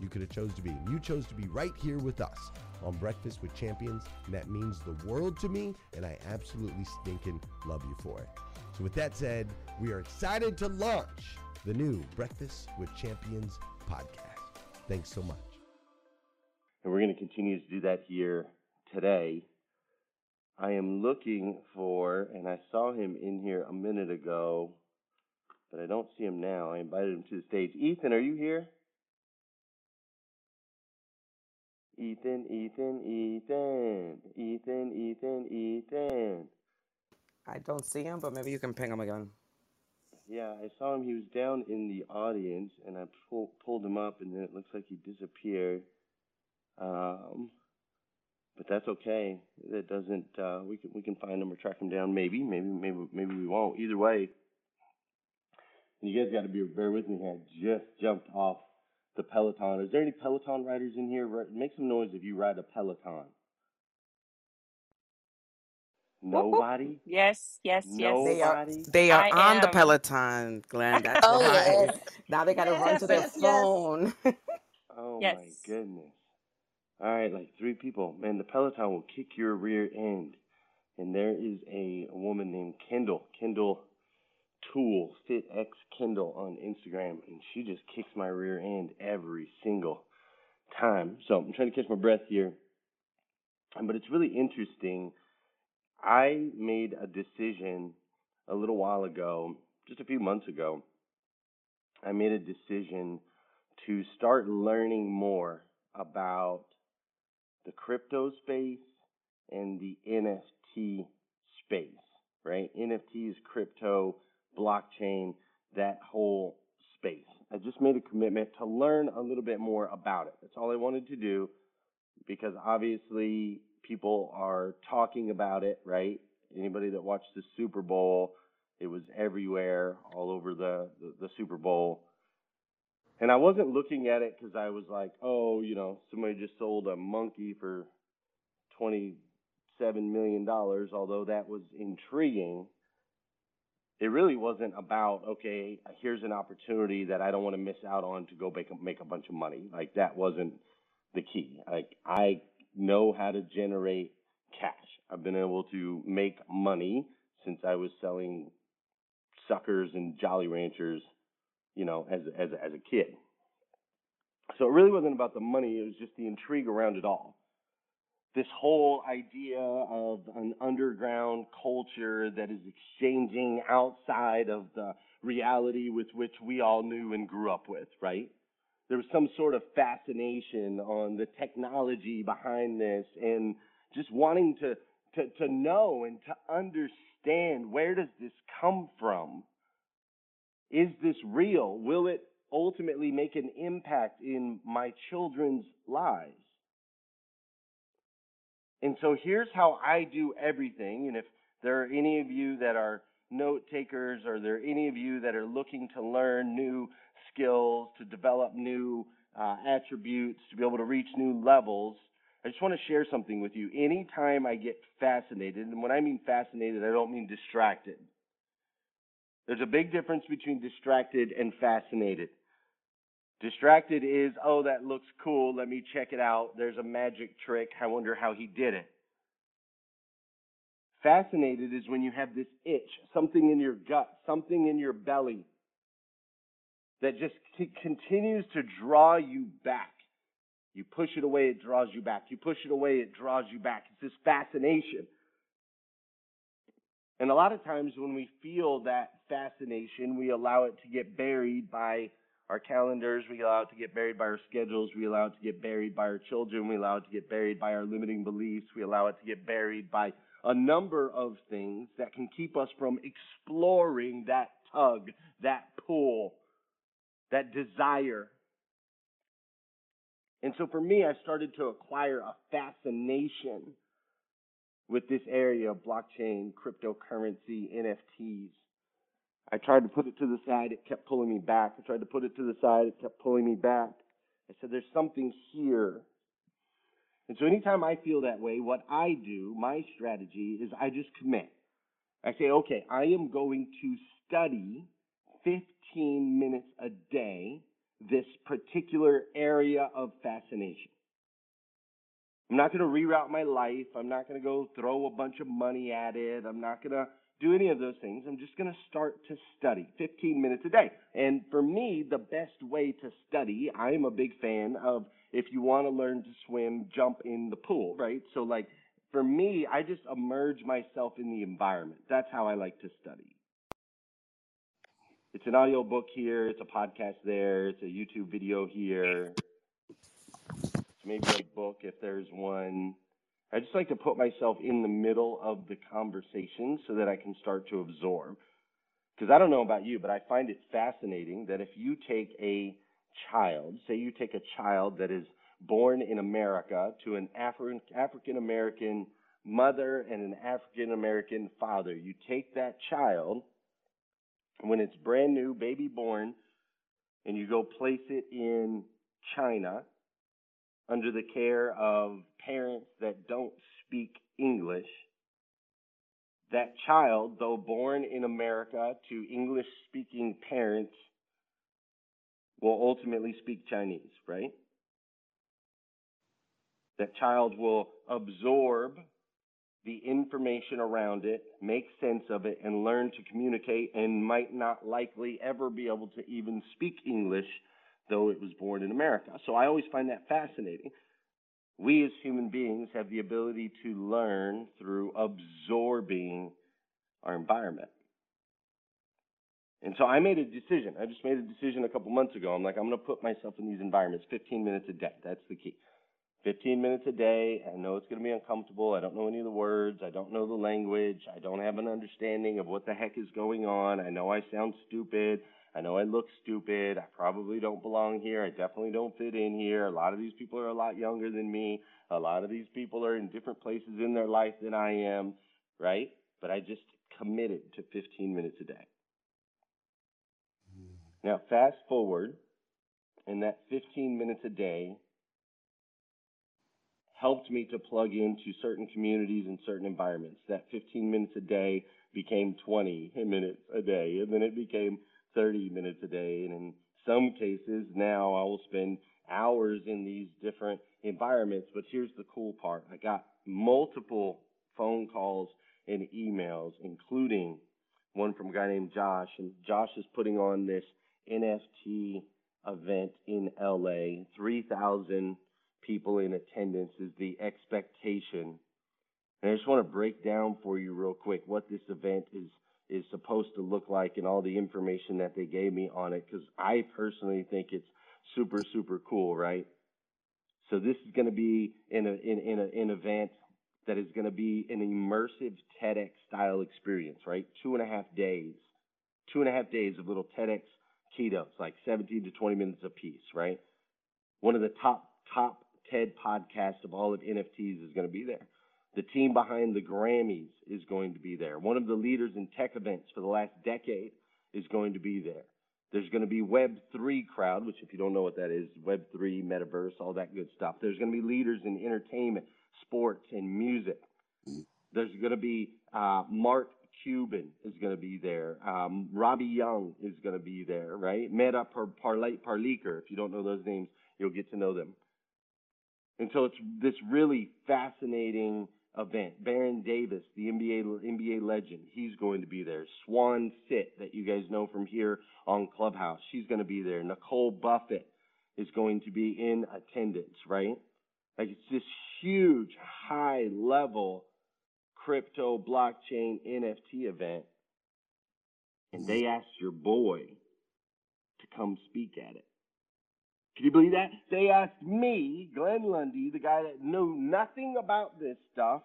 you could have chose to be. And you chose to be right here with us on Breakfast with Champions, and that means the world to me, and I absolutely stinking love you for it. So with that said, we are excited to launch the new Breakfast with Champions podcast. Thanks so much. And we're going to continue to do that here today. I am looking for, and I saw him in here a minute ago, but I don't see him now. I invited him to the stage. Ethan, are you here? Ethan, Ethan, Ethan, Ethan, Ethan, Ethan. I don't see him, but maybe you can ping him again. Yeah, I saw him. He was down in the audience, and I pull, pulled him up, and then it looks like he disappeared. Um, but that's okay. That doesn't. Uh, we can we can find him or track him down. Maybe, maybe, maybe, maybe we won't. Either way, you guys got to be bear with me. I just jumped off the Peloton. Is there any Peloton riders in here? Make some noise if you ride a Peloton. Nobody. Yes, yes, yes. They are, Nobody. they are I on the. Peloton, Glenn. That's Oh, why. yes. Now they got to run to their yes, yes. phone. Oh Yes. my goodness. All right, like three people. Man, the Peloton will kick your rear end. And there is a, a woman named Kendall, Kendall Toole FitX Kendall on Instagram, and she just kicks my rear end every single time. So I'm trying to catch my breath here. But it's really interesting. I made a decision a little while ago, just a few months ago. I made a decision to start learning more about the crypto space and the NFT space, right? NFTs, crypto, blockchain, that whole space. I just made a commitment to learn a little bit more about it. That's all I wanted to do because obviously people are talking about it, right? Anybody that watched the Super Bowl, it was everywhere, all over the, the, the Super Bowl. And I wasn't looking at it because I was like, oh, you know, somebody just sold a monkey for $27 million, although that was intriguing it really wasn't about okay here's an opportunity that i don't want to miss out on to go make a, make a bunch of money. Like that wasn't the key. Like i know how to generate cash. I've been able to make money since i was selling suckers and jolly ranchers you know as as as a kid. So it really wasn't about the money. It was just the intrigue around it all this whole idea of an underground culture that is exchanging outside of the reality with which we all knew and grew up with, right? There was some sort of fascination on the technology behind this and just wanting to, to, to know and to understand where does this come from? Is this real? Will it ultimately make an impact in my children's lives? And so here's how I do everything. And if there are any of you that are note takers, or there are any of you that are looking to learn new skills, to develop new uh, attributes, to be able to reach new levels, I just want to share something with you. Anytime I get fascinated, and when I mean fascinated, I don't mean distracted. There's a big difference between distracted and fascinated. Distracted is, oh, that looks cool. Let me check it out. There's a magic trick. I wonder how he did it. Fascinated is when you have this itch, something in your gut, something in your belly that just c- continues to draw you back. You push it away, it draws you back. You push it away, it draws you back. It's this fascination. And a lot of times when we feel that fascination, we allow it to get buried by our calendars, we allow it to get buried by our schedules, we allow it to get buried by our children, we allow it to get buried by our limiting beliefs, we allow it to get buried by a number of things that can keep us from exploring that tug, that pull, that desire. And so for me, I started to acquire a fascination with this area of blockchain, cryptocurrency, NFTs. I tried to put it to the side, it kept pulling me back. I tried to put it to the side, it kept pulling me back. I said, There's something here. And so anytime I feel that way, what I do, my strategy is I just commit. I say, okay, I am going to study 15 minutes a day this particular area of fascination. I'm not going to reroute my life. I'm not going to go throw a bunch of money at it. I'm not going to do any of those things. I'm just going to start to study 15 minutes a day. And for me, the best way to study, I'm a big fan of if you want to learn to swim, jump in the pool, right? So, like, for me, I just immerse myself in the environment. That's how I like to study. It's an audio book here, it's a podcast there, it's a YouTube video here. It's maybe a book if there's one. I just like to put myself in the middle of the conversation so that I can start to absorb. Because I don't know about you, but I find it fascinating that if you take a child, say you take a child that is born in America to an Afri- African American mother and an African American father, you take that child when it's brand new, baby born, and you go place it in China under the care of parents that don't speak English, that child, though born in America to English speaking parents, will ultimately speak Chinese, right? That child will absorb the information around it, make sense of it, and learn to communicate and might not likely ever be able to even speak English, though it was born in America. So I always find that fascinating. We as human beings have the ability to learn through absorbing our environment. And so I made a decision. I just made a decision a couple months ago. I'm like, I'm going to put myself in these environments 15 minutes a day. That's the key. 15 minutes a day. I know it's going to be uncomfortable. I don't know any of the words. I don't know the language. I don't have an understanding of what the heck is going on. I know I sound stupid. I know I look stupid. I probably don't belong here. I definitely don't fit in here. A lot of these people are a lot younger than me. A lot of these people are in different places in their life than I am, right? But I just committed to 15 minutes a day. Now, fast forward, and that 15 minutes a day helped me to plug into certain communities and certain environments. That 15 minutes a day became 20 minutes a day, and then it became 30 minutes a day. And in some cases, now I will spend hours in these different environments. But here's the cool part I got multiple phone calls and emails, including one from a guy named Josh. And Josh is putting on this NFT event in LA. 3,000 people in attendance is the expectation. And I just want to break down for you real quick what this event is is supposed to look like and all the information that they gave me on it because I personally think it's super super cool, right? So this is going to be in a in in a, an event that is going to be an immersive TEDx style experience, right? Two and a half days, two and a half days of little TEDx keynotes, like 17 to 20 minutes a piece, right? One of the top, top TED podcasts of all of NFTs is going to be there. The team behind the Grammys is going to be there. One of the leaders in tech events for the last decade is going to be there. There's going to be Web3 crowd, which if you don't know what that is, Web3, metaverse, all that good stuff. There's going to be leaders in entertainment, sports, and music. There's going to be uh, Mark Cuban is going to be there. Um, Robbie Young is going to be there, right? Meta Par- Parle- Parleaker. If you don't know those names, you'll get to know them. And so it's this really fascinating event. Baron Davis, the NBA NBA legend, he's going to be there. Swan Sit, that you guys know from here on Clubhouse, she's going to be there. Nicole Buffett is going to be in attendance, right? Like it's this huge, high level crypto blockchain NFT event. And they mm-hmm. asked your boy to come speak at it. Can you believe that? They asked me, Glenn Lundy, the guy that knew nothing about this stuff,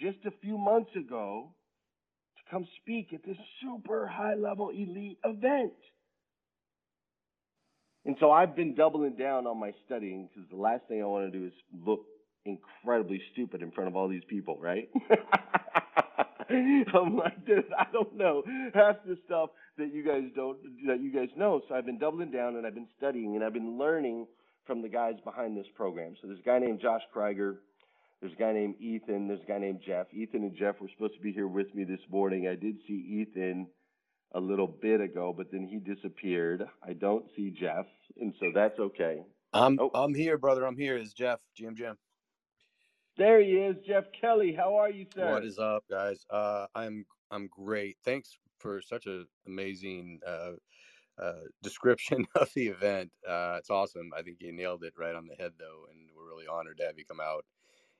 just a few months ago, to come speak at this super high level elite event. And so I've been doubling down on my studying because the last thing I want to do is look incredibly stupid in front of all these people, right? I'm like, dude, I don't know half the stuff that you guys don't that you guys know. So I've been doubling down and I've been studying and I've been learning from the guys behind this program. So there's a guy named Josh Krieger. There's a guy named Ethan. There's a guy named Jeff. Ethan and Jeff were supposed to be here with me this morning. I did see Ethan a little bit ago, but then he disappeared. I don't see Jeff, and so that's okay. I'm Oh. I'm here, brother. I'm here. Is Jeff Jim Jim? There he is, Jeff Kelly. How are you, sir? What is up, guys? Uh, I'm I'm great. Thanks for such an amazing uh, uh, description of the event. Uh, it's awesome. I think you nailed it right on the head, though, and we're really honored to have you come out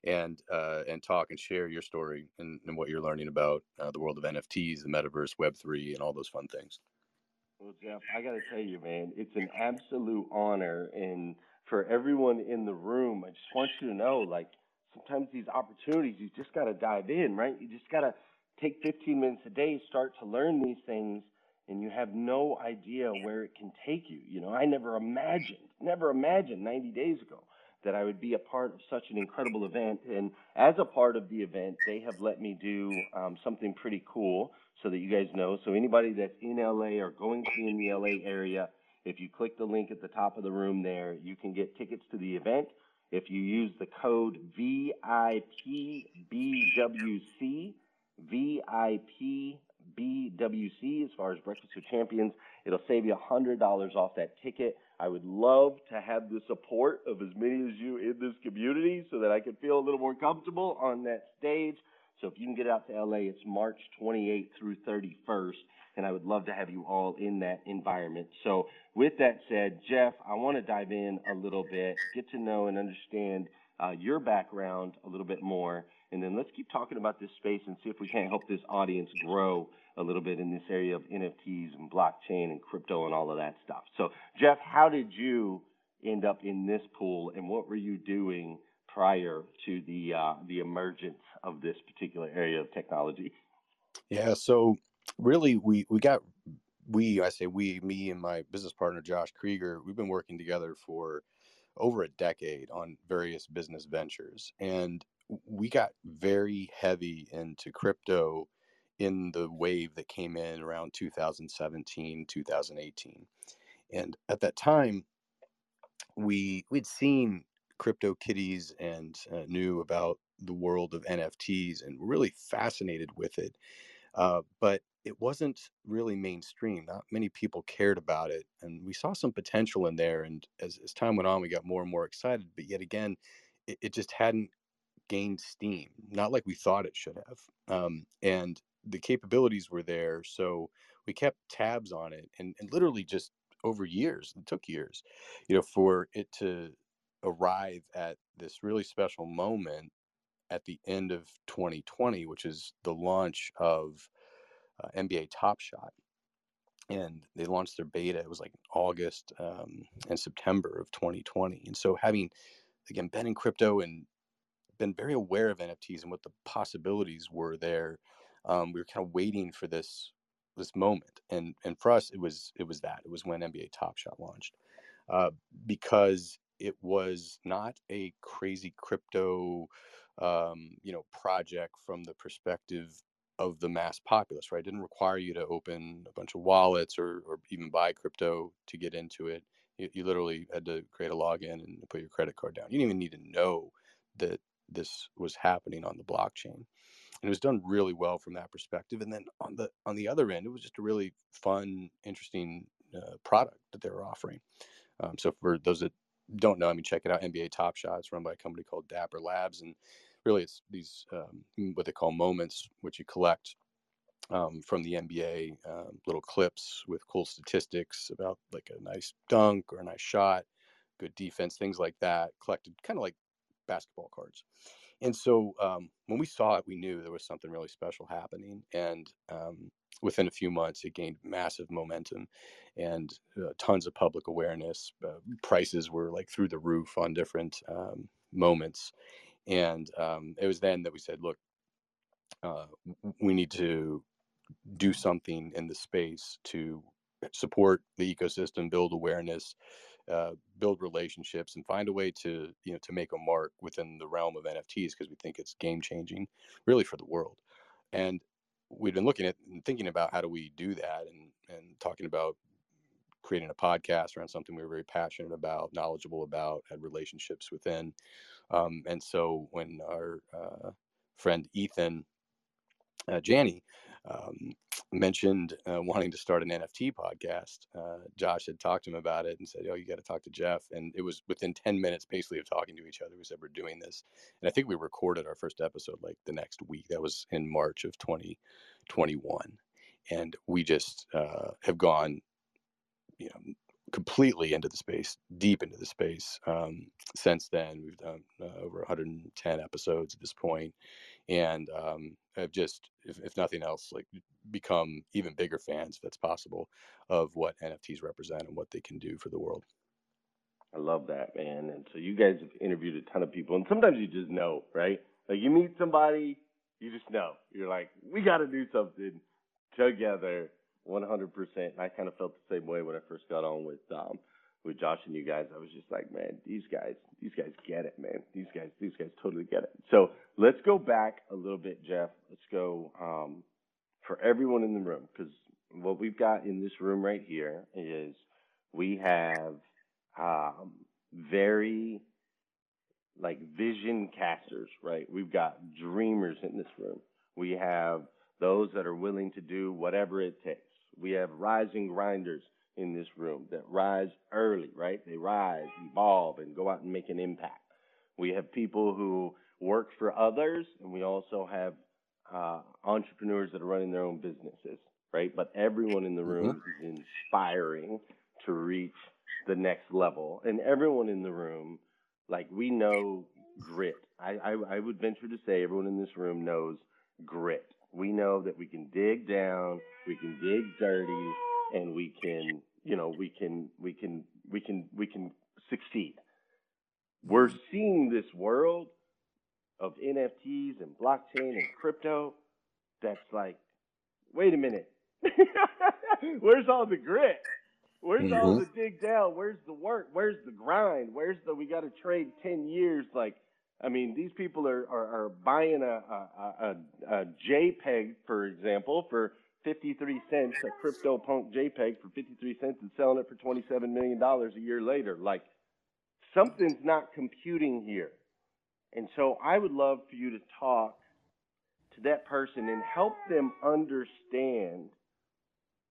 and uh, and talk and share your story and, and what you're learning about uh, the world of NFTs, the metaverse, Web three, and all those fun things. Well, Jeff, I got to tell you, man, it's an absolute honor. And for everyone in the room, I just want you to know, like, sometimes these opportunities, you just got to dive in, right? You just got to take 15 minutes a day, start to learn these things, and you have no idea where it can take you. You know, I never imagined, never imagined 90 days ago that I would be a part of such an incredible event. And as a part of the event, they have let me do um, something pretty cool so that you guys know. So anybody that's in LA or going to be in the LA area, if you click the link at the top of the room there, you can get tickets to the event. If you use the code VIPBWC, VIPBWC, as far as Breakfast with Champions, it'll save you $100 off that ticket. I would love to have the support of as many as you in this community so that I can feel a little more comfortable on that stage. So if you can get out to LA, it's March 28th through 31st, and I would love to have you all in that environment. So with that said, Jeff, I want to dive in a little bit, get to know and understand uh, your background a little bit more, and then let's keep talking about this space and see if we can't help this audience grow a little bit in this area of NFTs and blockchain and crypto and all of that stuff. So, Jeff, how did you end up in this pool, and what were you doing prior to the uh, the emergence of this particular area of technology? Yeah, so really, we we got we I say we me and my business partner Josh Krieger. We've been working together for over a decade on various business ventures, and we got very heavy into crypto in the wave that came in around 2017 2018 and at that time we we'd seen crypto kitties and uh, knew about the world of nfts and were really fascinated with it uh, but it wasn't really mainstream not many people cared about it and we saw some potential in there and as, as time went on we got more and more excited but yet again it, it just hadn't gained steam not like we thought it should have um, and the capabilities were there so we kept tabs on it and, and literally just over years it took years you know for it to arrive at this really special moment at the end of 2020 which is the launch of uh, nba top shot and they launched their beta it was like august um, and september of 2020 and so having again been in crypto and been very aware of nfts and what the possibilities were there um, we were kind of waiting for this this moment and and for us it was it was that it was when nba top shot launched uh, because it was not a crazy crypto um, you know project from the perspective of the mass populace right it didn't require you to open a bunch of wallets or, or even buy crypto to get into it you, you literally had to create a login and put your credit card down you didn't even need to know that this was happening on the blockchain and it was done really well from that perspective. And then on the on the other end, it was just a really fun, interesting uh, product that they were offering. Um, so for those that don't know, I mean, check it out. NBA Top Shot. It's run by a company called Dapper Labs, and really, it's these um, what they call moments, which you collect um, from the NBA, uh, um, little clips with cool statistics about like a nice dunk or a nice shot, good defense, things like that, collected kind of like basketball cards and so um, when we saw it, we knew there was something really special happening. And um, within a few months, it gained massive momentum and uh, tons of public awareness. Uh, prices were like through the roof on different um, moments. And um, it was then that we said, look, uh, we need to do something in the space to support the ecosystem, build awareness, uh, build relationships and find a way to you know to make a mark within the realm of NFTs because we think it's game changing, really for the world. And we've been looking at and thinking about how do we do that and and talking about creating a podcast around something we were very passionate about, knowledgeable about, had relationships within. Um, and so when our uh, friend Ethan uh, Janney um, mentioned uh, wanting to start an NFT podcast. Uh, Josh had talked to him about it and said, "Oh, you got to talk to Jeff." And it was within ten minutes, basically, of talking to each other, we said we're doing this. And I think we recorded our first episode like the next week. That was in March of 2021, and we just uh, have gone, you know, completely into the space, deep into the space. Um, since then, we've done uh, over 110 episodes at this point, and um, have just, if, if nothing else, like become even bigger fans, if that's possible, of what NFTs represent and what they can do for the world. I love that, man. And so you guys have interviewed a ton of people, and sometimes you just know, right? Like you meet somebody, you just know. You're like, we got to do something together, 100%. And I kind of felt the same way when I first got on with um, with Josh and you guys, I was just like, man, these guys, these guys get it, man. These guys, these guys totally get it. So let's go back a little bit, Jeff. Let's go um, for everyone in the room because what we've got in this room right here is we have um, very like vision casters, right? We've got dreamers in this room. We have those that are willing to do whatever it takes. We have rising grinders in this room that rise early, right? They rise, evolve, and go out and make an impact. We have people who work for others, and we also have uh, entrepreneurs that are running their own businesses, right? But everyone in the room mm-hmm. is inspiring to reach the next level, and everyone in the room, like we know grit. I, I, I would venture to say everyone in this room knows grit. We know that we can dig down, we can dig dirty, and we can, you know, we can, we can, we can, we can succeed. We're seeing this world of NFTs and blockchain and crypto that's like, wait a minute, where's all the grit? Where's mm-hmm. all the dig down? Where's the work? Where's the grind? Where's the we got to trade ten years? Like, I mean, these people are are, are buying a, a, a, a JPEG, for example, for 53 cents, a CryptoPunk JPEG for 53 cents, and selling it for 27 million dollars a year later. Like, something's not computing here. And so I would love for you to talk to that person and help them understand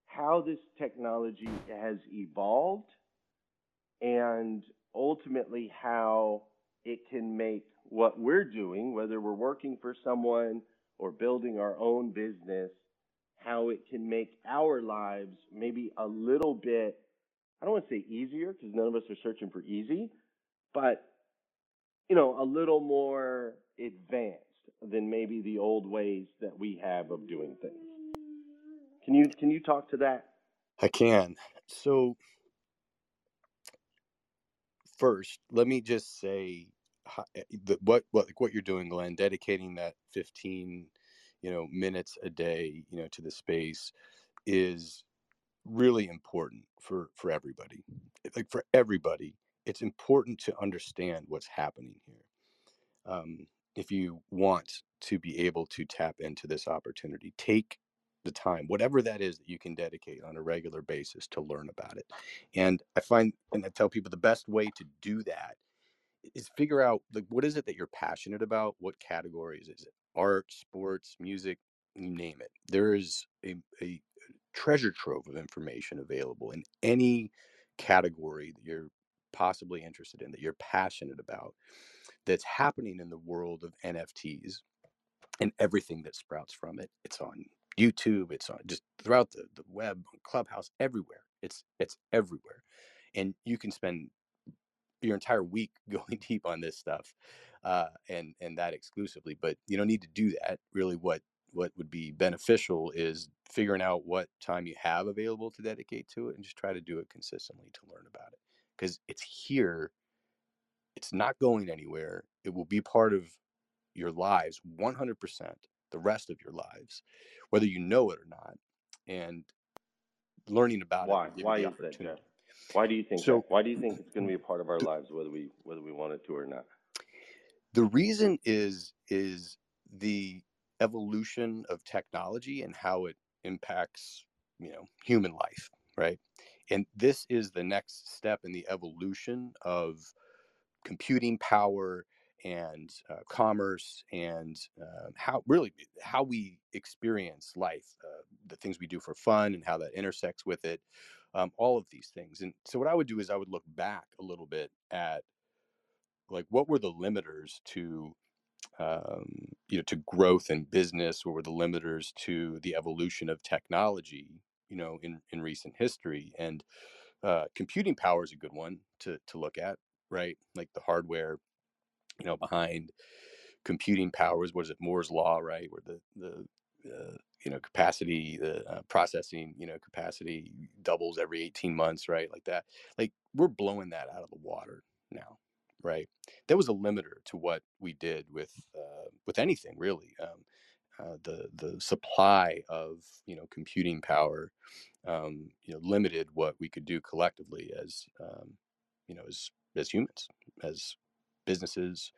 how this technology has evolved and ultimately how it can make what we're doing, whether we're working for someone or building our own business, how it can make our lives maybe a little bit, I don't want to say easier because none of us are searching for easy, but you know, a little more advanced than maybe the old ways that we have of doing things. Can you can you talk to that? I can. So first, let me just say eh, what what what you're doing, Glenn, dedicating that 15, you know, minutes a day, you know, to the space is really important for for everybody. Like for everybody, it's important to understand what's happening here. Um, if you want to be able to tap into this opportunity, take the time, whatever that is that you can dedicate on a regular basis to learn about it. And I find, and I tell people the best way to do that is figure out like what is it that you're passionate about? What categories is it? Art, sports, music, you name it. There is a, a treasure trove of information available in any category that you're possibly interested in, that you're passionate about, that's happening in the world of NFTs and everything that sprouts from it. It's on YouTube, it's on just throughout the, the web, Clubhouse, everywhere. It's it's everywhere. And you can spend your entire week going deep on this stuff uh, and and that exclusively but you don't need to do that really what what would be beneficial is figuring out what time you have available to dedicate to it and just try to do it consistently to learn about it because it's here it's not going anywhere it will be part of your lives 100% the rest of your lives whether you know it or not and learning about why? it why is that? Why do you think so that? why do you think it's going to be a part of our lives whether we whether we want it to or not? The reason is is the evolution of technology and how it impacts you know human life right? And this is the next step in the evolution of computing power and uh, commerce and uh, how really how we experience life, uh, the things we do for fun and how that intersects with it, um, all of these things. And so what I would do is I would look back a little bit at like what were the limiters to um, you know to growth and business what were the limiters to the evolution of technology you know in in recent history and uh, computing power is a good one to to look at right like the hardware you know behind computing powers was it moore's law right where the the you know capacity the uh, processing you know capacity doubles every 18 months right like that. Like we're blowing that out of the water now right? That was a limiter to what we did with uh, with anything really um, uh, the the supply of you know computing power um, you know limited what we could do collectively as um, you know as as humans as businesses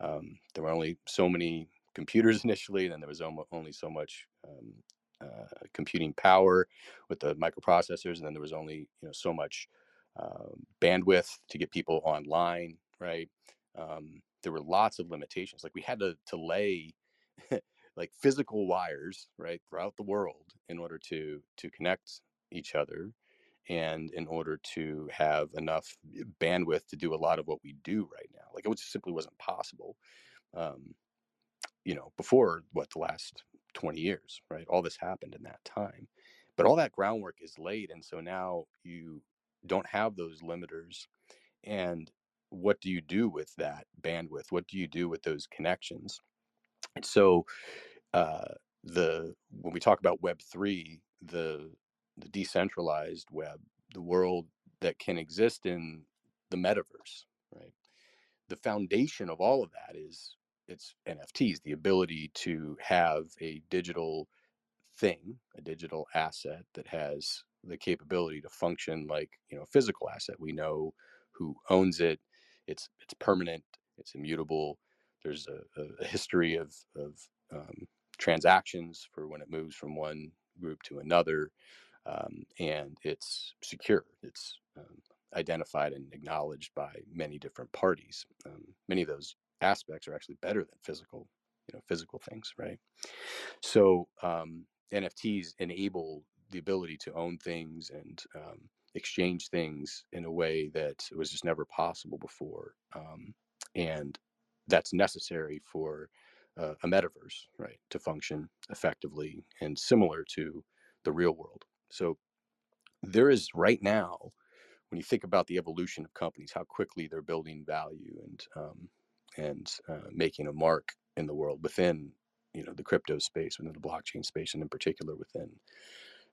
um, there were only so many computers initially and then there was only so much um, uh, computing power with the microprocessors and then there was only you know so much uh, bandwidth to get people online right? Um, there were lots of limitations like we had to to lay like physical wires right throughout the world in order to to connect each other and in order to have enough bandwidth to do a lot of what we do right now. Like it just simply wasn't possible. Um, you know before what the last 20 years, right? All this happened in that time. But all that groundwork is laid. And so now you don't have those limiters. And what do you do with that bandwidth? What do you do with those connections? And so uh, the when we talk about Web three, the the decentralized web, the world that can exist in the metaverse, right? The foundation of all of that is it's NFTs, the ability to have a digital thing, a digital asset that has the capability to function like you know a physical asset. We know who owns it. It's it's permanent. It's immutable. There's a, a history of of um, transactions for when it moves from one group to another, um, and it's secure. It's um, identified and acknowledged by many different parties. Um, many of those aspects are actually better than physical, you know, physical things, right? So um, NFTs enable the ability to own things and um, exchange things in a way that was just never possible before, um, and that's necessary for uh, a metaverse, right, to function effectively and similar to the real world. So there is right now, when you think about the evolution of companies, how quickly they're building value and um, and uh, making a mark in the world within you know the crypto space, within the blockchain space, and in particular within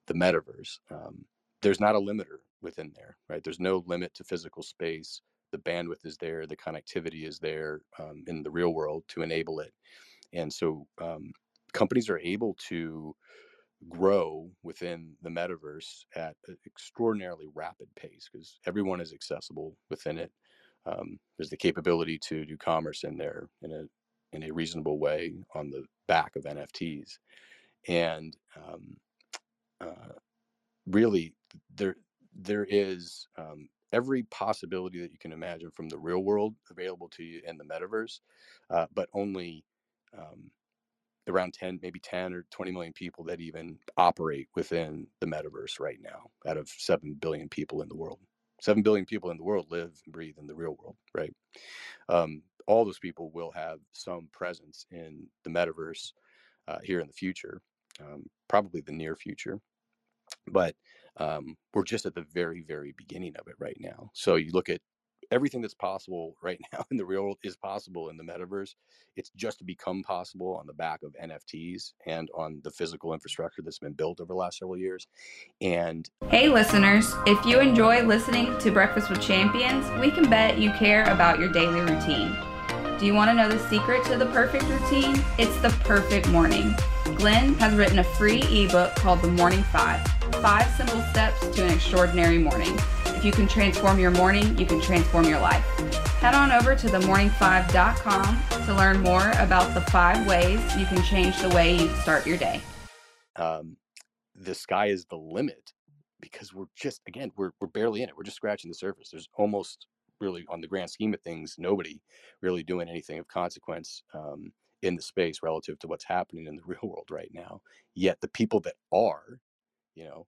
the metaverse. Um, there's not a limiter within there, right? There's no limit to physical space. The bandwidth is there, the connectivity is there um, in the real world to enable it, and so um, companies are able to grow within the metaverse at an extraordinarily rapid pace because everyone is accessible within it. Um, there's the capability to do commerce in there in a in a reasonable way on the back of NFTs, and um, uh, really there there is um, every possibility that you can imagine from the real world available to you in the metaverse, uh, but only um, around 10 maybe 10 or 20 million people that even operate within the metaverse right now out of 7 billion people in the world 7 billion people in the world live and breathe in the real world right? Um, all those people will have some presence in the metaverse uh, here in the future um, probably the near future but um, we're just at the very very beginning of it right now. So you look at everything that's possible right now in the real world is possible in the metaverse. It's just become possible on the back of NFTs and on the physical infrastructure that's been built over the last several years. And hey, listeners, if you enjoy listening to Breakfast with Champions, we can bet you care about your daily routine. Do you want to know the secret to the perfect routine? It's the perfect morning. Glenn has written a free ebook called The Morning Five Five Simple Steps to an Extraordinary Morning. If you can transform your morning, you can transform your life. Head on over to themorning5.com to learn more about the five ways you can change the way you start your day. Um, the sky is the limit because we're just again we're we're barely in it. We're just scratching the surface. There's almost really on the grand scheme of things nobody really doing anything of consequence um, in the space relative to what's happening in the real world right now. Yet the people that are, you know,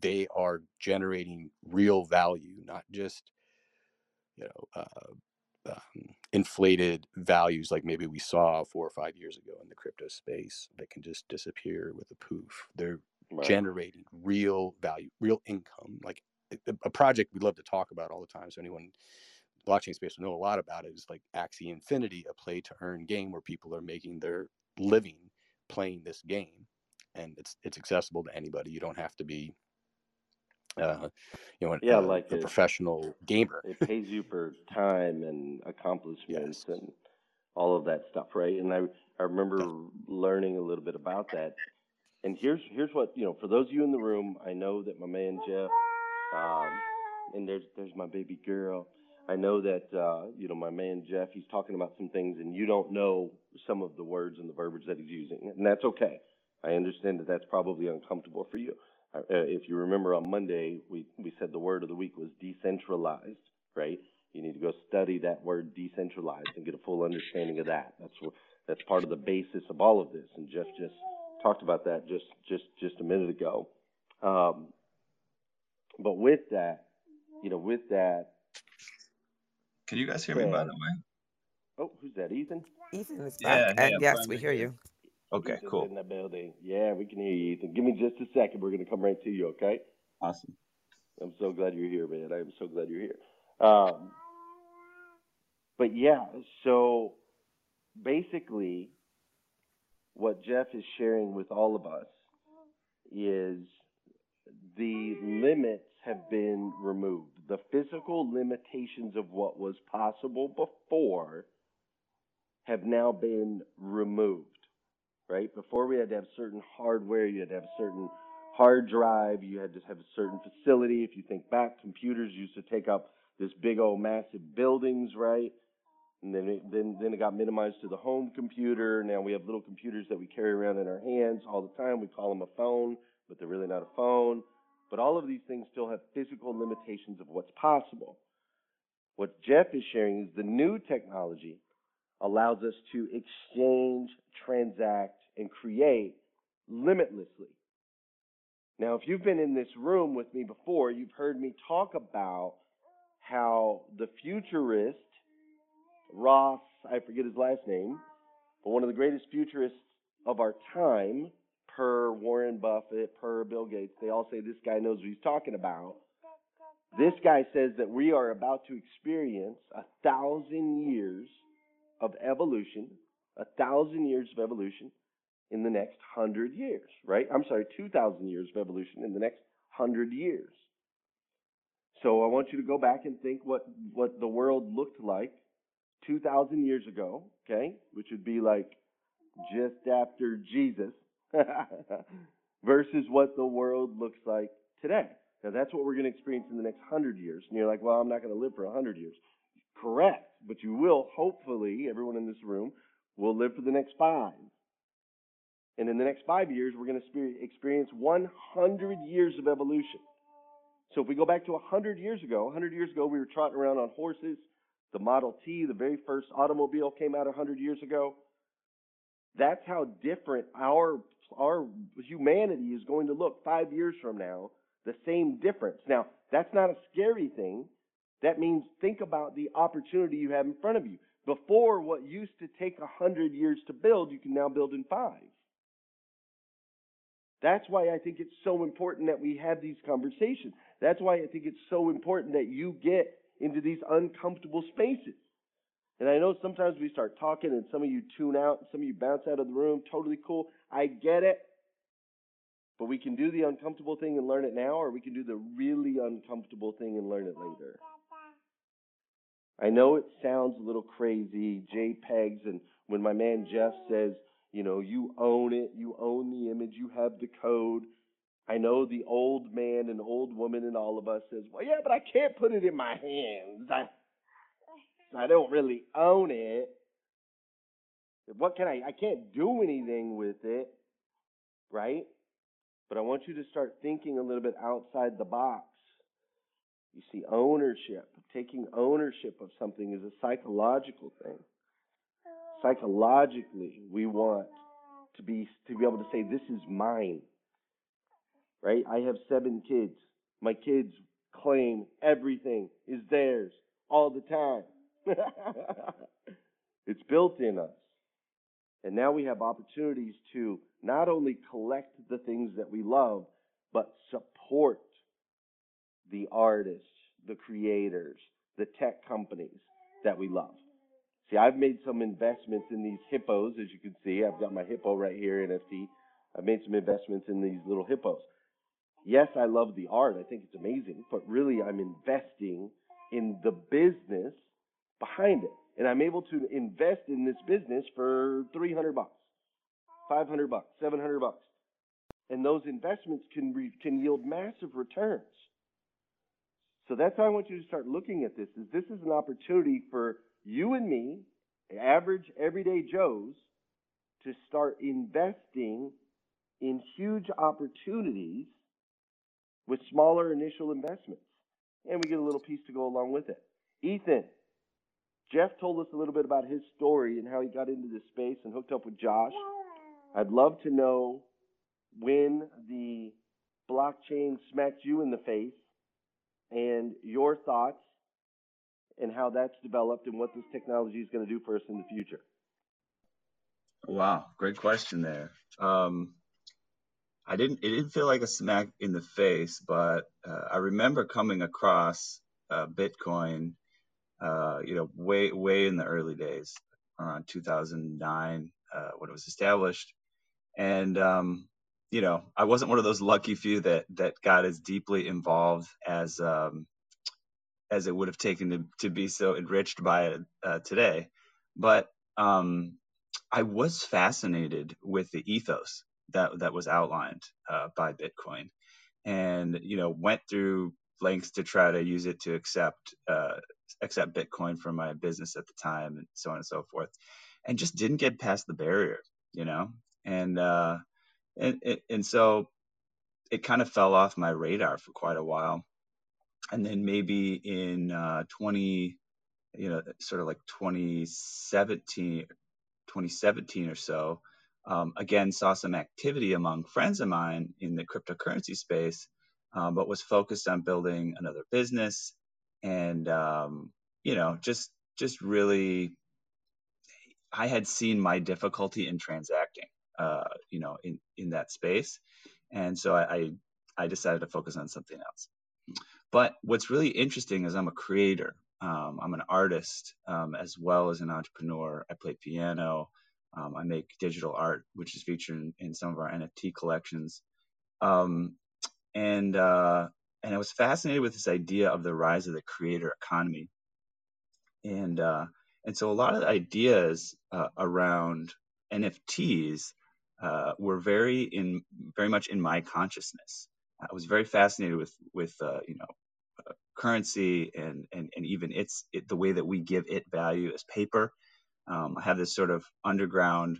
they are generating real value, not just you know uh, um, inflated values like maybe we saw four or five years ago in the crypto space that can just disappear with a poof. They're generating real value, real income. Like a, a project we love to talk about all the time. So anyone blockchain space will know a lot about it is like Axie Infinity, a play to earn game where people are making their living playing this game and it's it's accessible to anybody. You don't have to be uh, you know, yeah, uh, like a it, professional gamer. it pays you for time and accomplishments yes. and all of that stuff, right? And I I remember learning a little bit about that. And here's here's what you know for those of you in the room. I know that my man Jeff, um, and there's there's my baby girl. I know that uh, you know my man Jeff. He's talking about some things, and you don't know some of the words and the verbiage that he's using, and that's okay. I understand that that's probably uncomfortable for you. Uh, if you remember on Monday, we, we said the word of the week was decentralized, right? You need to go study that word decentralized and get a full understanding of that. That's what, that's part of the basis of all of this. And Jeff just talked about that just just just a minute ago. Um, but with that, you know, with that. Can you guys hear me, by the way? Oh, who's that? Ethan. Ethan is back. Yeah, and yes, we hear you. Okay, Ethan's cool. in the building. Yeah, we can hear you, Ethan. Give me just a second. We're gonna come right to you, okay? Awesome. I'm so glad you're here, man. I am so glad you're here. Um, but yeah, so basically, what Jeff is sharing with all of us is the limits have been removed. The physical limitations of what was possible before have now been removed, right? Before we had to have certain hardware, you had to have a certain hard drive, you had to have a certain facility. If you think back, computers used to take up this big old massive buildings, right? And then it, then then it got minimized to the home computer. Now we have little computers that we carry around in our hands all the time. We call them a phone, but they're really not a phone. But all of these things still have physical limitations of what's possible. What Jeff is sharing is the new technology allows us to exchange, transact, and create limitlessly. Now, if you've been in this room with me before, you've heard me talk about how the futurist, Ross, I forget his last name, but one of the greatest futurists of our time, per Warren Buffett, per Bill Gates, they all say this guy knows what he's talking about. This guy says that we are about to experience a thousand years of evolution, a thousand years of evolution in the next hundred years, right? I'm sorry, 2,000 years of evolution in the next hundred years. So I want you to go back and think what, what the world looked like 2,000 years ago, okay? Which would be like just after Jesus, versus what the world looks like today. Now that's what we're going to experience in the next hundred years. And you're like, well, I'm not going to live for a hundred years. Correct, but you will hopefully, everyone in this room will live for the next five. And in the next five years, we're going to experience 100 years of evolution. So if we go back to 100 years ago, 100 years ago, we were trotting around on horses. The Model T, the very first automobile, came out 100 years ago. That's how different our our humanity is going to look five years from now. The same difference. Now, that's not a scary thing. That means think about the opportunity you have in front of you. Before, what used to take a hundred years to build, you can now build in five. That's why I think it's so important that we have these conversations. That's why I think it's so important that you get into these uncomfortable spaces. And I know sometimes we start talking and some of you tune out, and some of you bounce out of the room. Totally cool. I get it. But we can do the uncomfortable thing and learn it now, or we can do the really uncomfortable thing and learn it later. I know it sounds a little crazy, JPEGs, and when my man Jeff says, you know, you own it, you own the image, you have the code. I know the old man and old woman in all of us says, well, yeah, but I can't put it in my hands. I, I don't really own it. What can I? I can't do anything with it, right? But I want you to start thinking a little bit outside the box. You see, ownership, taking ownership of something is a psychological thing. Psychologically, we want to be to be able to say, "This is mine." Right? I have seven kids. My kids claim everything is theirs all the time. it's built in us. And now we have opportunities to not only collect the things that we love, but support the artists, the creators, the tech companies that we love. See, I've made some investments in these hippos, as you can see. I've got my hippo right here, NFT. I've made some investments in these little hippos. Yes, I love the art. I think it's amazing, but really I'm investing in the business behind it. And I'm able to invest in this business for 300 bucks, 500 bucks, 700 bucks. And those investments can re- can yield massive returns. So that's how I want you to start looking at this is this is an opportunity for you and me, average everyday Joes, to start investing in huge opportunities with smaller initial investments. And we get a little piece to go along with it. Ethan, Jeff told us a little bit about his story and how he got into this space and hooked up with Josh. I'd love to know when the blockchain smacked you in the face and your thoughts and how that's developed and what this technology is going to do for us in the future. Wow, great question there. Um, I didn't. It didn't feel like a smack in the face, but uh, I remember coming across uh, Bitcoin. Uh, you know, way way in the early days, around 2009, uh, when it was established, and um, you know, I wasn't one of those lucky few that that got as deeply involved as um, as it would have taken to to be so enriched by it uh, today. But um, I was fascinated with the ethos that that was outlined uh, by Bitcoin, and you know went through lengths to try to use it to accept uh, accept Bitcoin for my business at the time, and so on and so forth, and just didn't get past the barrier, you know, and uh, and and so it kind of fell off my radar for quite a while, and then maybe in uh, 20 you know sort of like 2017 2017 or so, um, again saw some activity among friends of mine in the cryptocurrency space, um, but was focused on building another business, and um, you know just just really, I had seen my difficulty in transacting, uh, you know, in in that space, and so I, I I decided to focus on something else. But what's really interesting is I'm a creator. Um, I'm an artist um, as well as an entrepreneur. I play piano. Um, I make digital art, which is featured in, in some of our NFT collections. Um, and uh, and I was fascinated with this idea of the rise of the creator economy. And uh, and so a lot of the ideas uh, around NFTs uh, were very in very much in my consciousness. I was very fascinated with with uh, you know currency and and and even its it, the way that we give it value as paper. Um, I have this sort of underground,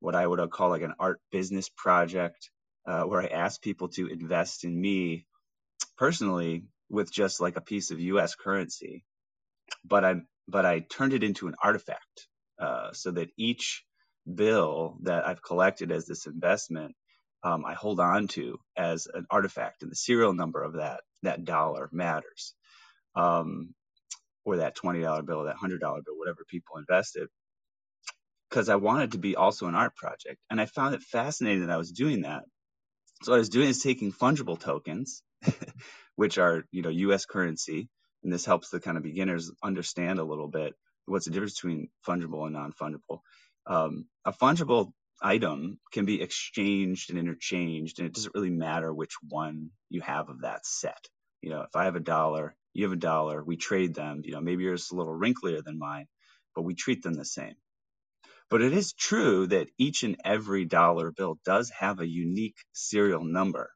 what I would call like an art business project, uh, where I ask people to invest in me personally with just like a piece of U.S. currency, but I but I turned it into an artifact uh, so that each bill that I've collected as this investment um, I hold on to as an artifact, and the serial number of that that dollar matters, um, or that twenty dollar bill, or that hundred dollar bill, whatever people invested, because I wanted to be also an art project, and I found it fascinating that I was doing that. So what I was doing is taking fungible tokens, which are you know U.S. currency, and this helps the kind of beginners understand a little bit what's the difference between fungible and non-fungible. Um, a fungible item can be exchanged and interchanged and it doesn't really matter which one you have of that set. You know if i have a dollar you have a dollar we trade them you know maybe yours is a little wrinklier than mine but we treat them the same. But it is true that each and every dollar bill does have a unique serial number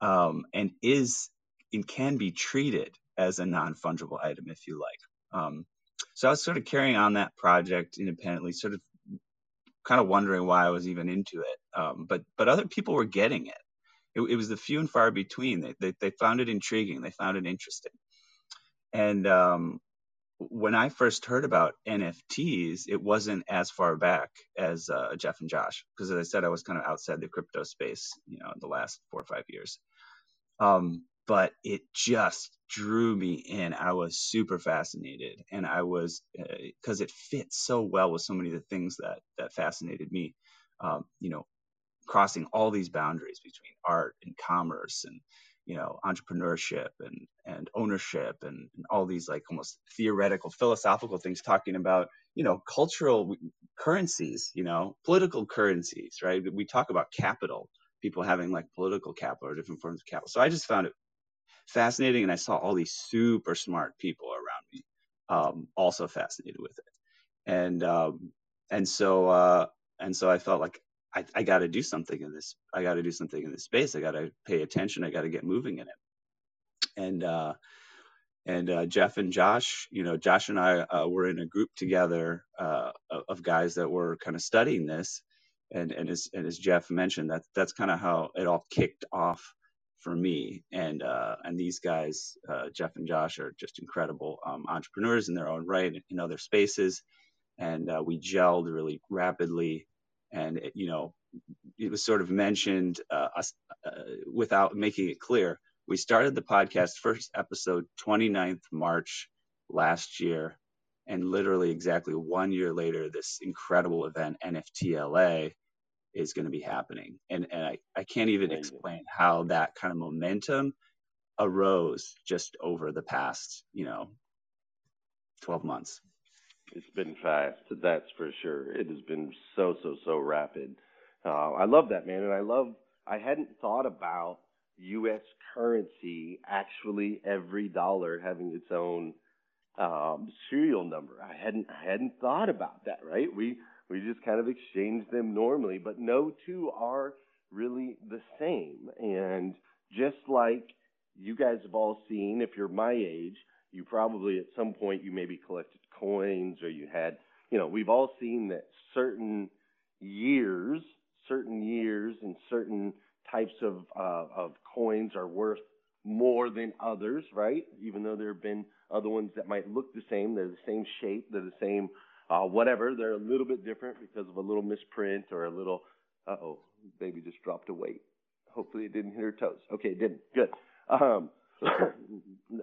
um, and is and can be treated as a non-fungible item if you like. Um, so i was sort of carrying on that project independently sort of kind of wondering why I was even into it. Um, but but other people were getting it. It, it was the few and far between. They, they, they found it intriguing. They found it interesting. And um, when I first heard about NFTs, it wasn't as far back as uh, Jeff and Josh, because as I said, I was kind of outside the crypto space, you know, in the last four or five years. Um, but it just drew me in. I was super fascinated, and I was because uh, it fits so well with so many of the things that that fascinated me. Um, you know, crossing all these boundaries between art and commerce and you know entrepreneurship and and ownership and, and all these like almost theoretical philosophical things talking about you know cultural currencies you know political currencies right we talk about capital people having like political capital or different forms of capital so i just found it fascinating. And I saw all these super smart people around me um, also fascinated with it. And um, and so uh, and so I felt like I, I got to do something in this. I got to do something in this space. I got to pay attention. I got to get moving in it. And uh, and uh, Jeff and Josh, you know, Josh and I uh, were in a group together uh, of guys that were kind of studying this, and and as and as Jeff mentioned, that that's kind of how it all kicked off for me. And uh, and these guys, uh, Jeff and Josh, are just incredible um, entrepreneurs in their own right in other spaces. And uh, we gelled really rapidly. And it, you know, it was sort of mentioned uh, us, uh, without making it clear. We started the podcast first episode 29th March last year, and literally exactly one year later, this incredible event, NFTLA, is going to be happening. And, and I, I can't even explain how that kind of momentum arose just over the past, you know, 12 months. It's been fast, that's for sure. It has been so, so, so rapid. Uh, I love that, man. And I love, I hadn't thought about U.S. currency actually every dollar having its own um, serial number. I hadn't, I hadn't thought about that, right? We, we just kind of exchange them normally, but no two are really the same. And just like you guys have all seen, if you're my age, you probably at some point you maybe collected coins or you had, you know, we've all seen that certain years, certain years and certain types of uh, of coins are worth more than others, right? Even though there have been other ones that might look the same, they're the same shape, they're the same uh, whatever. They're a little bit different because of a little misprint or a little. Uh oh, baby just dropped a weight. Hopefully it didn't hit her toes. Okay, it didn't. Good. Um,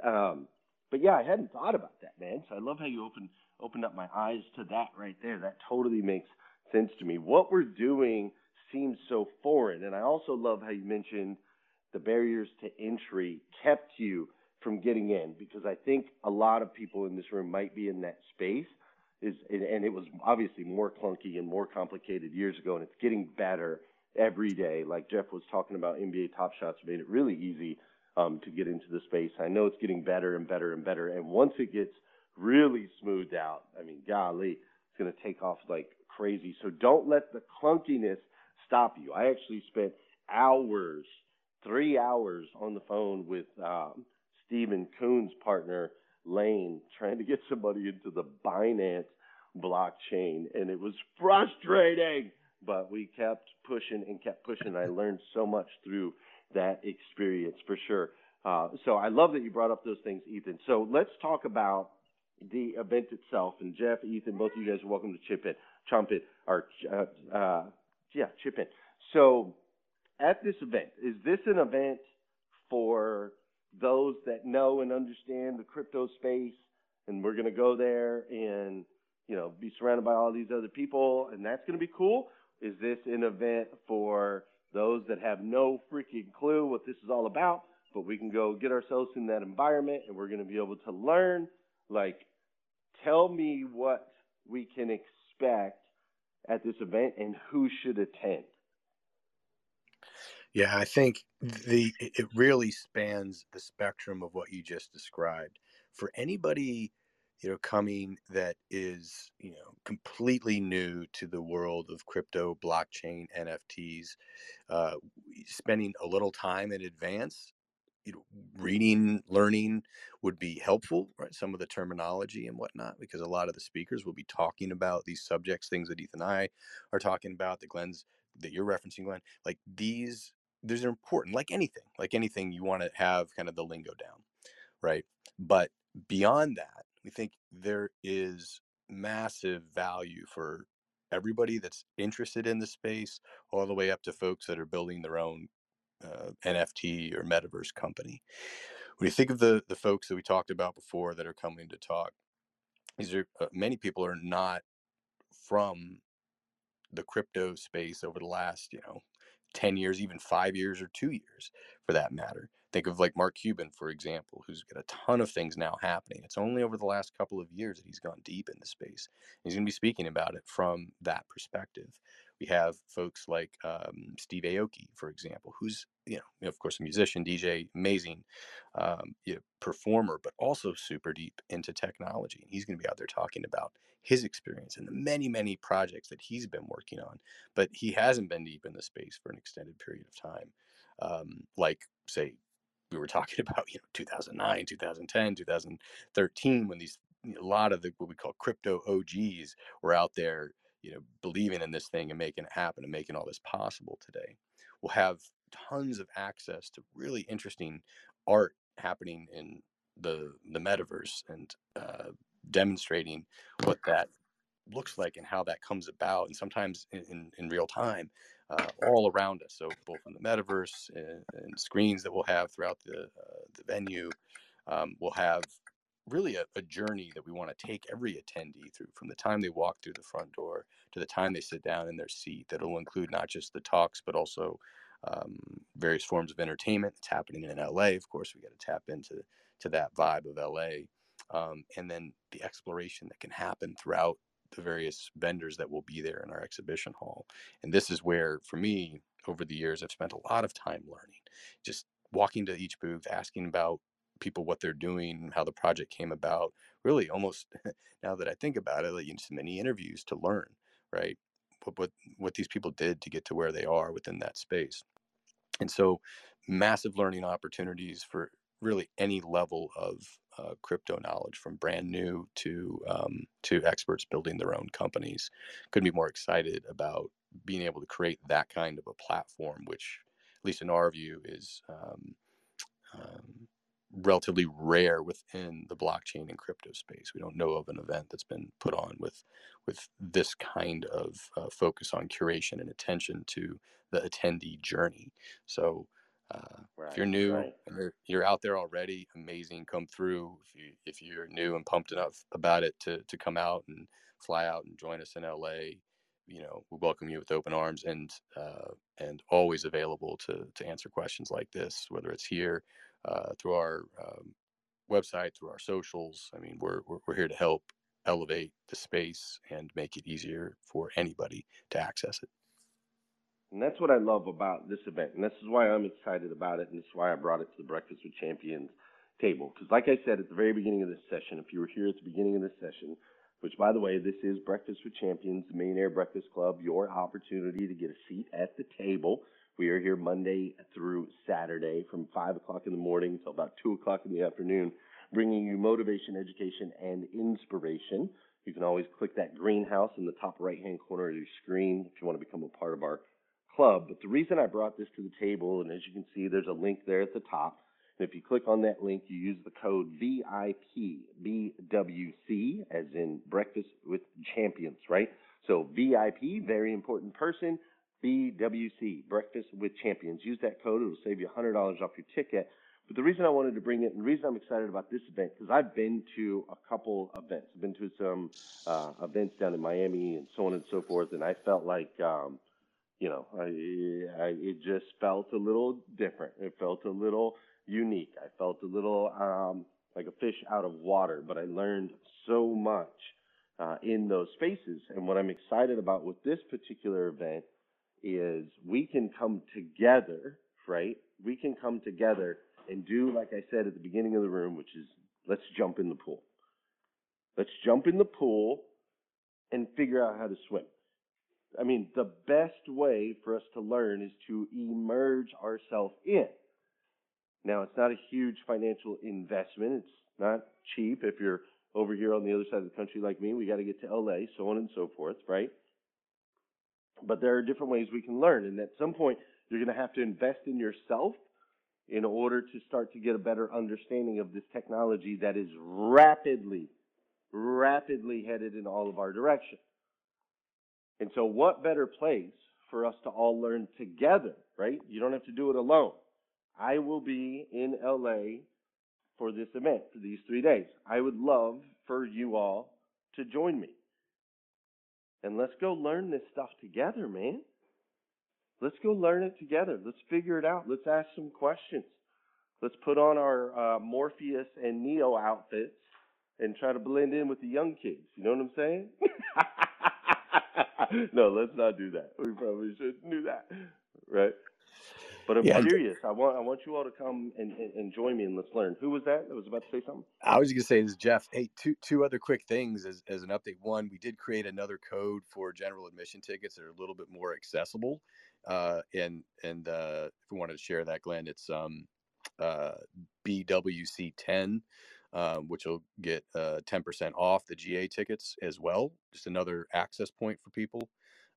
um, but yeah, I hadn't thought about that, man. So I love how you opened opened up my eyes to that right there. That totally makes sense to me. What we're doing seems so foreign, and I also love how you mentioned the barriers to entry kept you from getting in because I think a lot of people in this room might be in that space is and it was obviously more clunky and more complicated years ago and it's getting better every day. Like jeff was talking about nba top shots made it really easy um, to get into the space. I know it's getting better and better and better and once it gets really smoothed out i mean golly it's going to take off like crazy. So don't let the clunkiness stop you. I actually spent hours three hours on the phone with um, stephen kuhn's partner lane trying to get somebody into the Binance blockchain, and it was frustrating. But we kept pushing and kept pushing. I learned so much through that experience for sure. Uh, so I love that you brought up those things, Ethan. So let's talk about the event itself. And Jeff, Ethan, both of you guys are welcome to chip in, chomp in, or uh, uh, yeah, chip in. So at this event, is this an event for those that know and understand the crypto space, and we're going to go there and you know be surrounded by all these other people, and that's going to be cool. Is this an event for those that have no freaking clue what this is all about? But we can go get ourselves in that environment, and we're going to be able to learn. Like, tell me what we can expect at this event and who should attend. Yeah, I think the it really spans the spectrum of what you just described. For anybody, you know, coming that is, you know, completely new to the world of crypto, blockchain, NFTs, uh, spending a little time in advance, you know, reading, learning would be helpful, right? Some of the terminology and whatnot, because a lot of the speakers will be talking about these subjects, things that Ethan and I are talking about, that Glenn's that you're referencing, Glenn. Like these these are important like anything like anything you want to have kind of the lingo down right? But beyond that we think there is massive value for everybody that's interested in the space all the way up to folks that are building their own uh, nft or metaverse company. When you think of the the folks that we talked about before that are coming to talk these are uh, many people are not from the crypto space over the last you know 10 years, even five years or two years for that matter. Think of like Mark Cuban, for example, who's got a ton of things now happening. It's only over the last couple of years that he's gone deep in the space. He's going to be speaking about it from that perspective. We have folks like um, Steve Aoki, for example, who's you know, you know, of course, a musician, DJ, amazing um, you know, performer, but also super deep into technology. And he's going to be out there talking about his experience and the many, many projects that he's been working on. But he hasn't been deep in the space for an extended period of time, um, like say we were talking about, you know, 2009, 2010, 2013, when these a lot of the what we call crypto OGs were out there you know, believing in this thing and making it happen and making all this possible today. We'll have tons of access to really interesting art happening in the the metaverse and uh, demonstrating what that looks like and how that comes about and sometimes in, in, in real time uh, all around us so both in the metaverse and, and, screens that we'll have throughout the, uh, the venue um, we'll have really a, a journey that we want to take every attendee through from the time they walk through the front door to the time they sit down in their seat. That'll include not just the talks, but also um, various forms of entertainment that's happening in LA. Of course, we got to tap into to that vibe of LA, um, and then the exploration that can happen throughout the various vendors that will be there in our exhibition hall. And this is where, for me, over the years, I've spent a lot of time learning, just walking to each booth, asking about people what they're doing, how the project came about. Really, almost now that I think about it, like you know, many interviews to learn, right? What, what what these people did to get to where they are within that space, and so massive learning opportunities for really any level of uh, crypto knowledge, from brand new to um, to experts building their own companies. Couldn't be more excited about being able to create that kind of a platform, which, at least in our view, is um, um, relatively rare within the blockchain and crypto space. We don't know of an event that's been put on with with this kind of uh, focus on curation and attention to the attendee journey. So. Uh, Right, if you're new right. you're, you're out there already, amazing. Come through. If you if you're new and pumped enough about it to to come out and fly out and join us in LA, you know we welcome you with open arms and uh, and always available to to answer questions like this, whether it's here uh, through our um, website, through our socials. I mean, we're, we're we're here to help elevate the space and make it easier for anybody to access it. And that's what I love about this event. And this is why I'm excited about it. And this is why I brought it to the Breakfast with Champions table. Because, like I said at the very beginning of this session, if you were here at the beginning of this session, which, by the way, this is Breakfast with Champions, the Millionaire Breakfast Club, your opportunity to get a seat at the table. We are here Monday through Saturday from 5 o'clock in the morning until about 2 o'clock in the afternoon, bringing you motivation, education, and inspiration. You can always click that greenhouse in the top right hand corner of your screen if you want to become a part of our club. But the reason I brought this to the table, and as you can see, there's a link there at the top. And if you click on that link, you use the code VIP BWC, as in Breakfast with Champions, right? So VIP, very important person. BWC, Breakfast with Champions. Use that code; it'll save you $100 off your ticket. But the reason I wanted to bring it, and the reason I'm excited about this event, because I've been to a couple events. I've been to some uh, events down in Miami and so on and so forth, and I felt like um, you know, I, I, it just felt a little different. It felt a little unique. I felt a little um, like a fish out of water, but I learned so much uh, in those spaces. And what I'm excited about with this particular event is we can come together, right? We can come together and do, like I said at the beginning of the room, which is let's jump in the pool. Let's jump in the pool and figure out how to swim. I mean, the best way for us to learn is to immerse ourselves in. Now, it's not a huge financial investment. It's not cheap. If you're over here on the other side of the country like me, we got to get to LA, so on and so forth, right? But there are different ways we can learn. And at some point, you're going to have to invest in yourself in order to start to get a better understanding of this technology that is rapidly, rapidly headed in all of our directions. And so, what better place for us to all learn together, right? You don't have to do it alone. I will be in LA for this event for these three days. I would love for you all to join me. And let's go learn this stuff together, man. Let's go learn it together. Let's figure it out. Let's ask some questions. Let's put on our uh, Morpheus and Neo outfits and try to blend in with the young kids. You know what I'm saying? no, let's not do that. We probably shouldn't do that, right? But I'm Yeah, curious. I want I want you all to come and, and, join me and let's learn. Who was that? That was about to say something. I was going to say this, is Jeff. Hey, two two other quick things as, as an update. One, we did create another code for general admission tickets that are a little bit more accessible. Uh, and and uh, if we wanted to share that, Glenn, it's um, uh, BWC10, um, which will get uh, 10% off the GA tickets as well. Just another access point for people.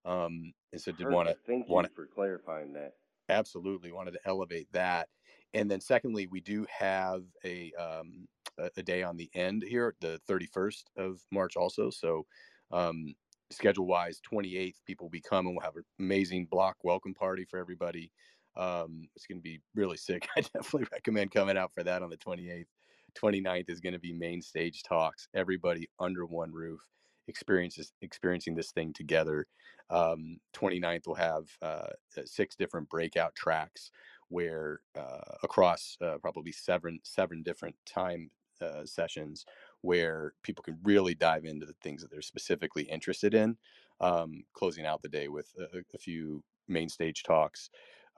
Um, and so did want to Thank wanna- for clarifying that. Absolutely wanted to elevate that. And then secondly we do have a um a, day on the end here the 31st of march also. So um schedule wise 28th people will be coming. We'll have an amazing block welcome party for everybody. Um it's going to be really sick. I definitely recommend coming out for that on the 28th 29th is going to be main stage talks, everybody under one roof experiences experiencing this thing together. Um, 29th will have uh, six different breakout tracks where uh, across uh, probably seven seven different time uh, sessions where people can really dive into the things that they're specifically interested in. Um, closing out the day with a, a few main stage talks,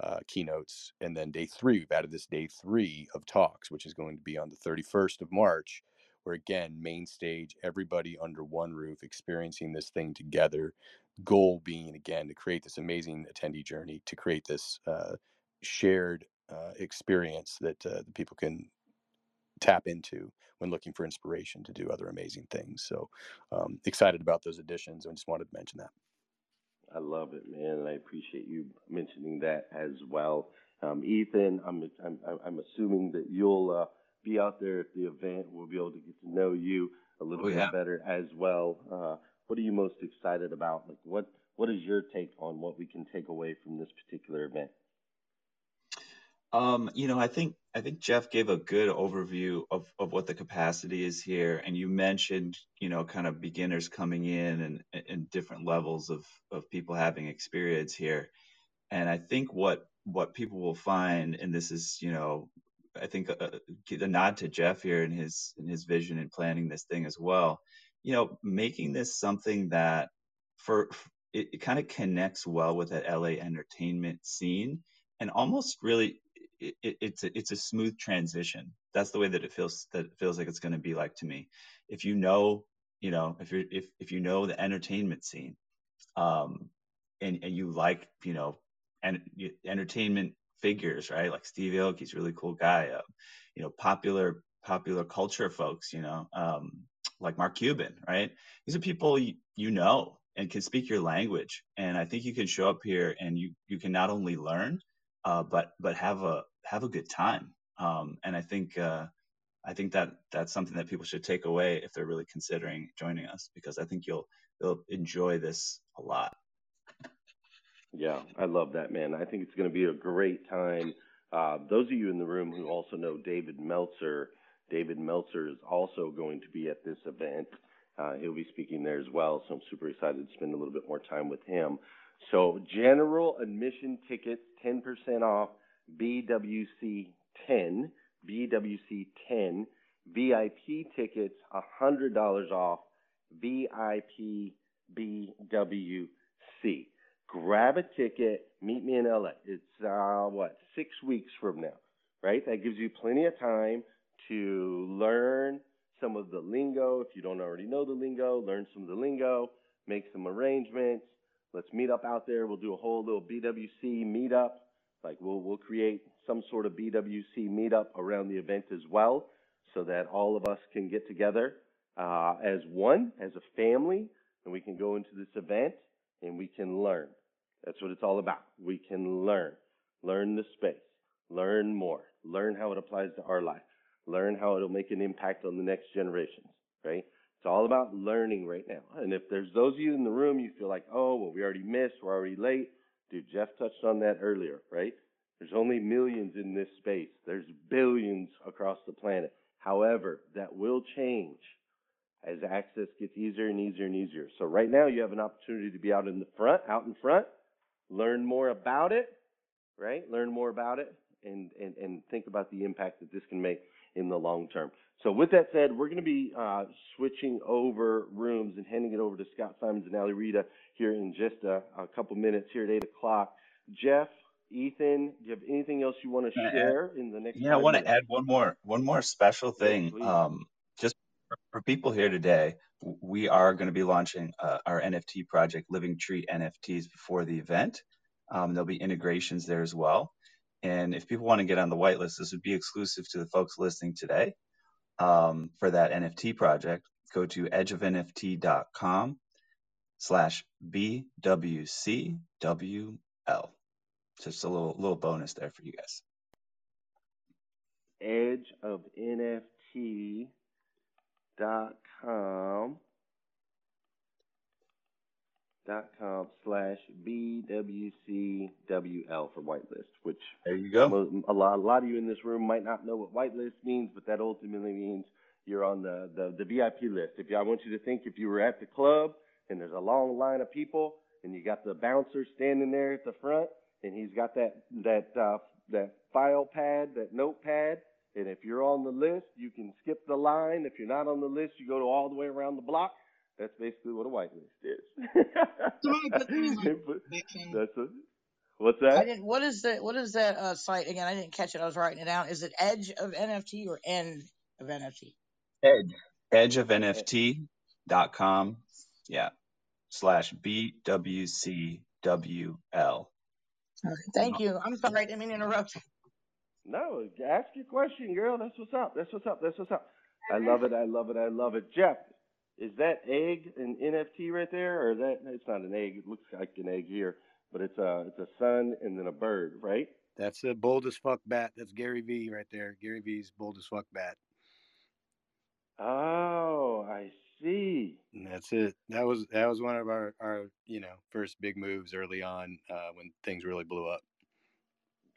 uh, keynotes, and then day three. We've added this day three of talks, which is going to be on the 31st of March, where again, main stage, everybody under one roof experiencing this thing together. Goal being again to create this amazing attendee journey, to create this uh, shared uh, experience that uh, people can tap into when looking for inspiration to do other amazing things. So um, excited about those additions. I just wanted to mention that. I love it, man, and I appreciate you mentioning that as well. Um, Ethan, I'm, I'm I'm assuming that you'll uh, be out there at the event. We'll be able to get to know you a little Oh, bit yeah. better as well. Uh, what are you most excited about? Like, what what is your take on what we can take away from this particular event? Um, you know, I think I think Jeff gave a good overview of of what the capacity is here, and you mentioned, you know, kind of beginners coming in and and different levels of of people having experience here. And I think what what people will find, and this is, you know, I think a, a nod to Jeff here in his in his vision in planning this thing as well. You know, making this something that for it, it kind of connects well with that LA entertainment scene, and almost really it, it, it's a, it's a smooth transition. That's the way that it feels that it feels like it's going to be like to me. If you know, you know, if you're if if you know the entertainment scene, um, and and you like you know, and entertainment figures, right? Like Steve Aoki, he's a really cool guy. Uh, you know, popular popular culture folks, you know, um, like Mark Cuban, right? These are people you, you know and can speak your language, and I think you can show up here and you you can not only learn, uh, but but have a have a good time. Um, and I think uh, I think that that's something that people should take away if they're really considering joining us, because I think you'll you'll enjoy this a lot. Yeah, I love that, man. I think it's going to be a great time. Uh, those of you in the room who also know David Meltzer, David Meltzer is also going to be at this event. Uh, he'll be speaking there as well, so I'm super excited to spend a little bit more time with him. So, general admission tickets, 10% off, BWC 10, BWC 10, VIP tickets, $100 off, VIP BWC grab a ticket, meet me in LA. It's uh, what six weeks from now, right? That gives you plenty of time to learn some of the lingo. If you don't already know the lingo, learn some of the lingo, make some arrangements. Let's meet up out there. We'll do a whole little BWC meetup. Like we'll we'll create some sort of BWC meetup around the event as well, so that all of us can get together uh, as one, as a family, and we can go into this event and we can learn. That's what it's all about. We can learn, learn the space, learn more, learn how it applies to our life, learn how it'll make an impact on the next generations, right? It's all about learning right now. And if there's those of you in the room, you feel like, oh, well, we already missed, we're already late. Dude, Jeff touched on that earlier, right? There's only millions in this space. There's billions across the planet. However, that will change as access gets easier and easier and easier. So right now you have an opportunity to be out in the front, out in front, learn more about it, right? Learn more about it and, and, and think about the impact that this can make in the long term. So with that said, we're going to be uh, switching over rooms and handing it over to Scott Simons and Ali Rita here in just a, a couple minutes here at 8 o'clock. Jeff, Ethan, do you have anything else you want to share in the next Yeah, I want to add one more one more special thing. Um, just for, people here today, we are going to be launching uh, our NFT project, Living Tree NFTs, before the event. Um, there'll be integrations there as well. And if people want to get on the whitelist, this would be exclusive to the folks listening today. Um, for that NFT project, go to edgeofnft.com slash BWCWL. Just a little little bonus there for you guys. edgeofnft.com dot com slash BWCWL for whitelist, which There you go. a lot, a lot of you in this room might not know what whitelist means, but that ultimately means you're on the, the, the VIP list. If you, I want you to think if you were at the club and there's a long line of people and you got the bouncer standing there at the front and he's got that, that, uh, that file pad, that notepad, and if you're on the list, you can skip the line. If you're not on the list, you go to all the way around the block. That's basically what a whitelist is. Somebody put me on They put- Big King. That's a, what's I that? didn't. What is that? What is that uh, site again? I didn't catch it. I was writing it down. Is it Edge of NFT or End of NFT? Edge. Edgeofnft.com. Yeah. Slash BWCWL. Okay, thank you. I'm sorry. I didn't mean to interrupt. No, ask your question, girl. That's what's up. That's what's up. That's what's up. I love it. I love it. I love it. Jeff, is that egg an NFT right there, or is that it's not an egg? It looks like an egg here, but it's a it's a sun and then a bird, right? That's a bold as fuck bat. That's Gary Vee right there. Gary Vee's bold as fuck bat. Oh, I see. And that's it. That was that was one of our our you know first big moves early on uh, when things really blew up.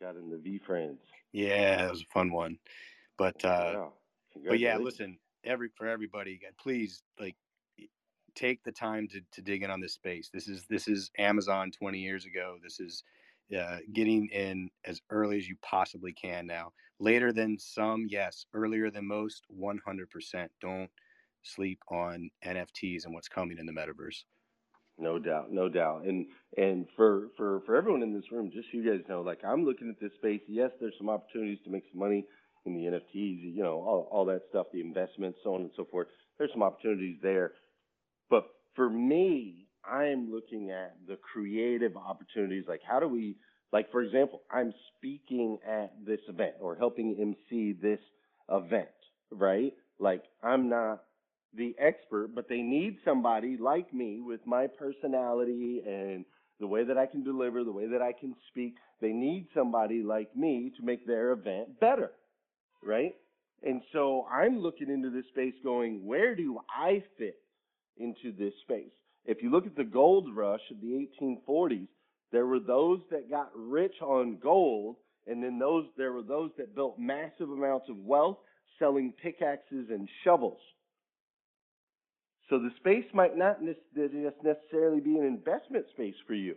Got in the VeeFriends. Yeah, that was a fun one. But uh, Wow. but yeah, listen, every for everybody, please like take the time to, to dig in on this space. This is this is Amazon 20 years ago. This is uh, getting in as early as you possibly can now. Later than some, yes. Earlier than most, 100%. Don't sleep on NFTs and what's coming in the metaverse. No doubt, no doubt. And and for for for everyone in this room, just so you guys know, like I'm looking at this space. Yes, there's some opportunities to make some money in the NFTs, you know, all all that stuff, the investments, so on and so forth. There's some opportunities there. But for me, I'm looking at the creative opportunities. Like, how do we, like, for example, I'm speaking at this event or helping MC this event, right? Like, I'm not the expert, but they need somebody like me with my personality and the way that I can deliver, the way that I can speak. They need somebody like me to make their event better, right? And so I'm looking into this space going, where do I fit into this space? If you look at the gold rush of the 1840s, there were those that got rich on gold, and then those there were those that built massive amounts of wealth selling pickaxes and shovels. So the space might not necessarily be an investment space for you.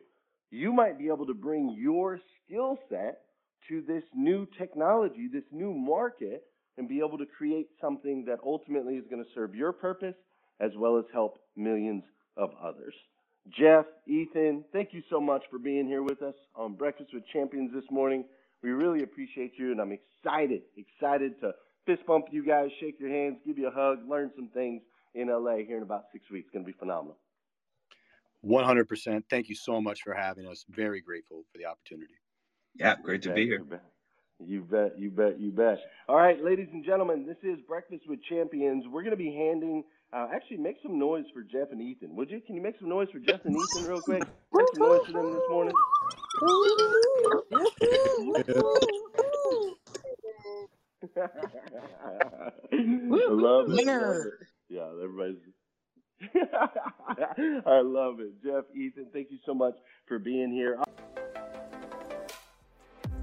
You might be able to bring your skill set to this new technology, this new market, and be able to create something that ultimately is going to serve your purpose as well as help millions of others. Jeff, Ethan, thank you so much for being here with us on Breakfast with Champions this morning. We really appreciate you, and I'm excited, excited to fist bump you guys, shake your hands, give you a hug, learn some things in LA here in about six weeks. It's going to be phenomenal. 100%. Thank you so much for having us. Very grateful for the opportunity. Yeah, great to You be here. You bet. You bet, you bet, you bet. All right, ladies and gentlemen, this is Breakfast with Champions. We're going to be handing, uh, actually, make some noise for Jeff and Ethan. Would you? Can you make some noise for Jeff and Ethan real quick? Make some noise for them this morning. I love it. Love it. Yeah, everybody's. I love it. Jeff, Ethan, thank you so much for being here.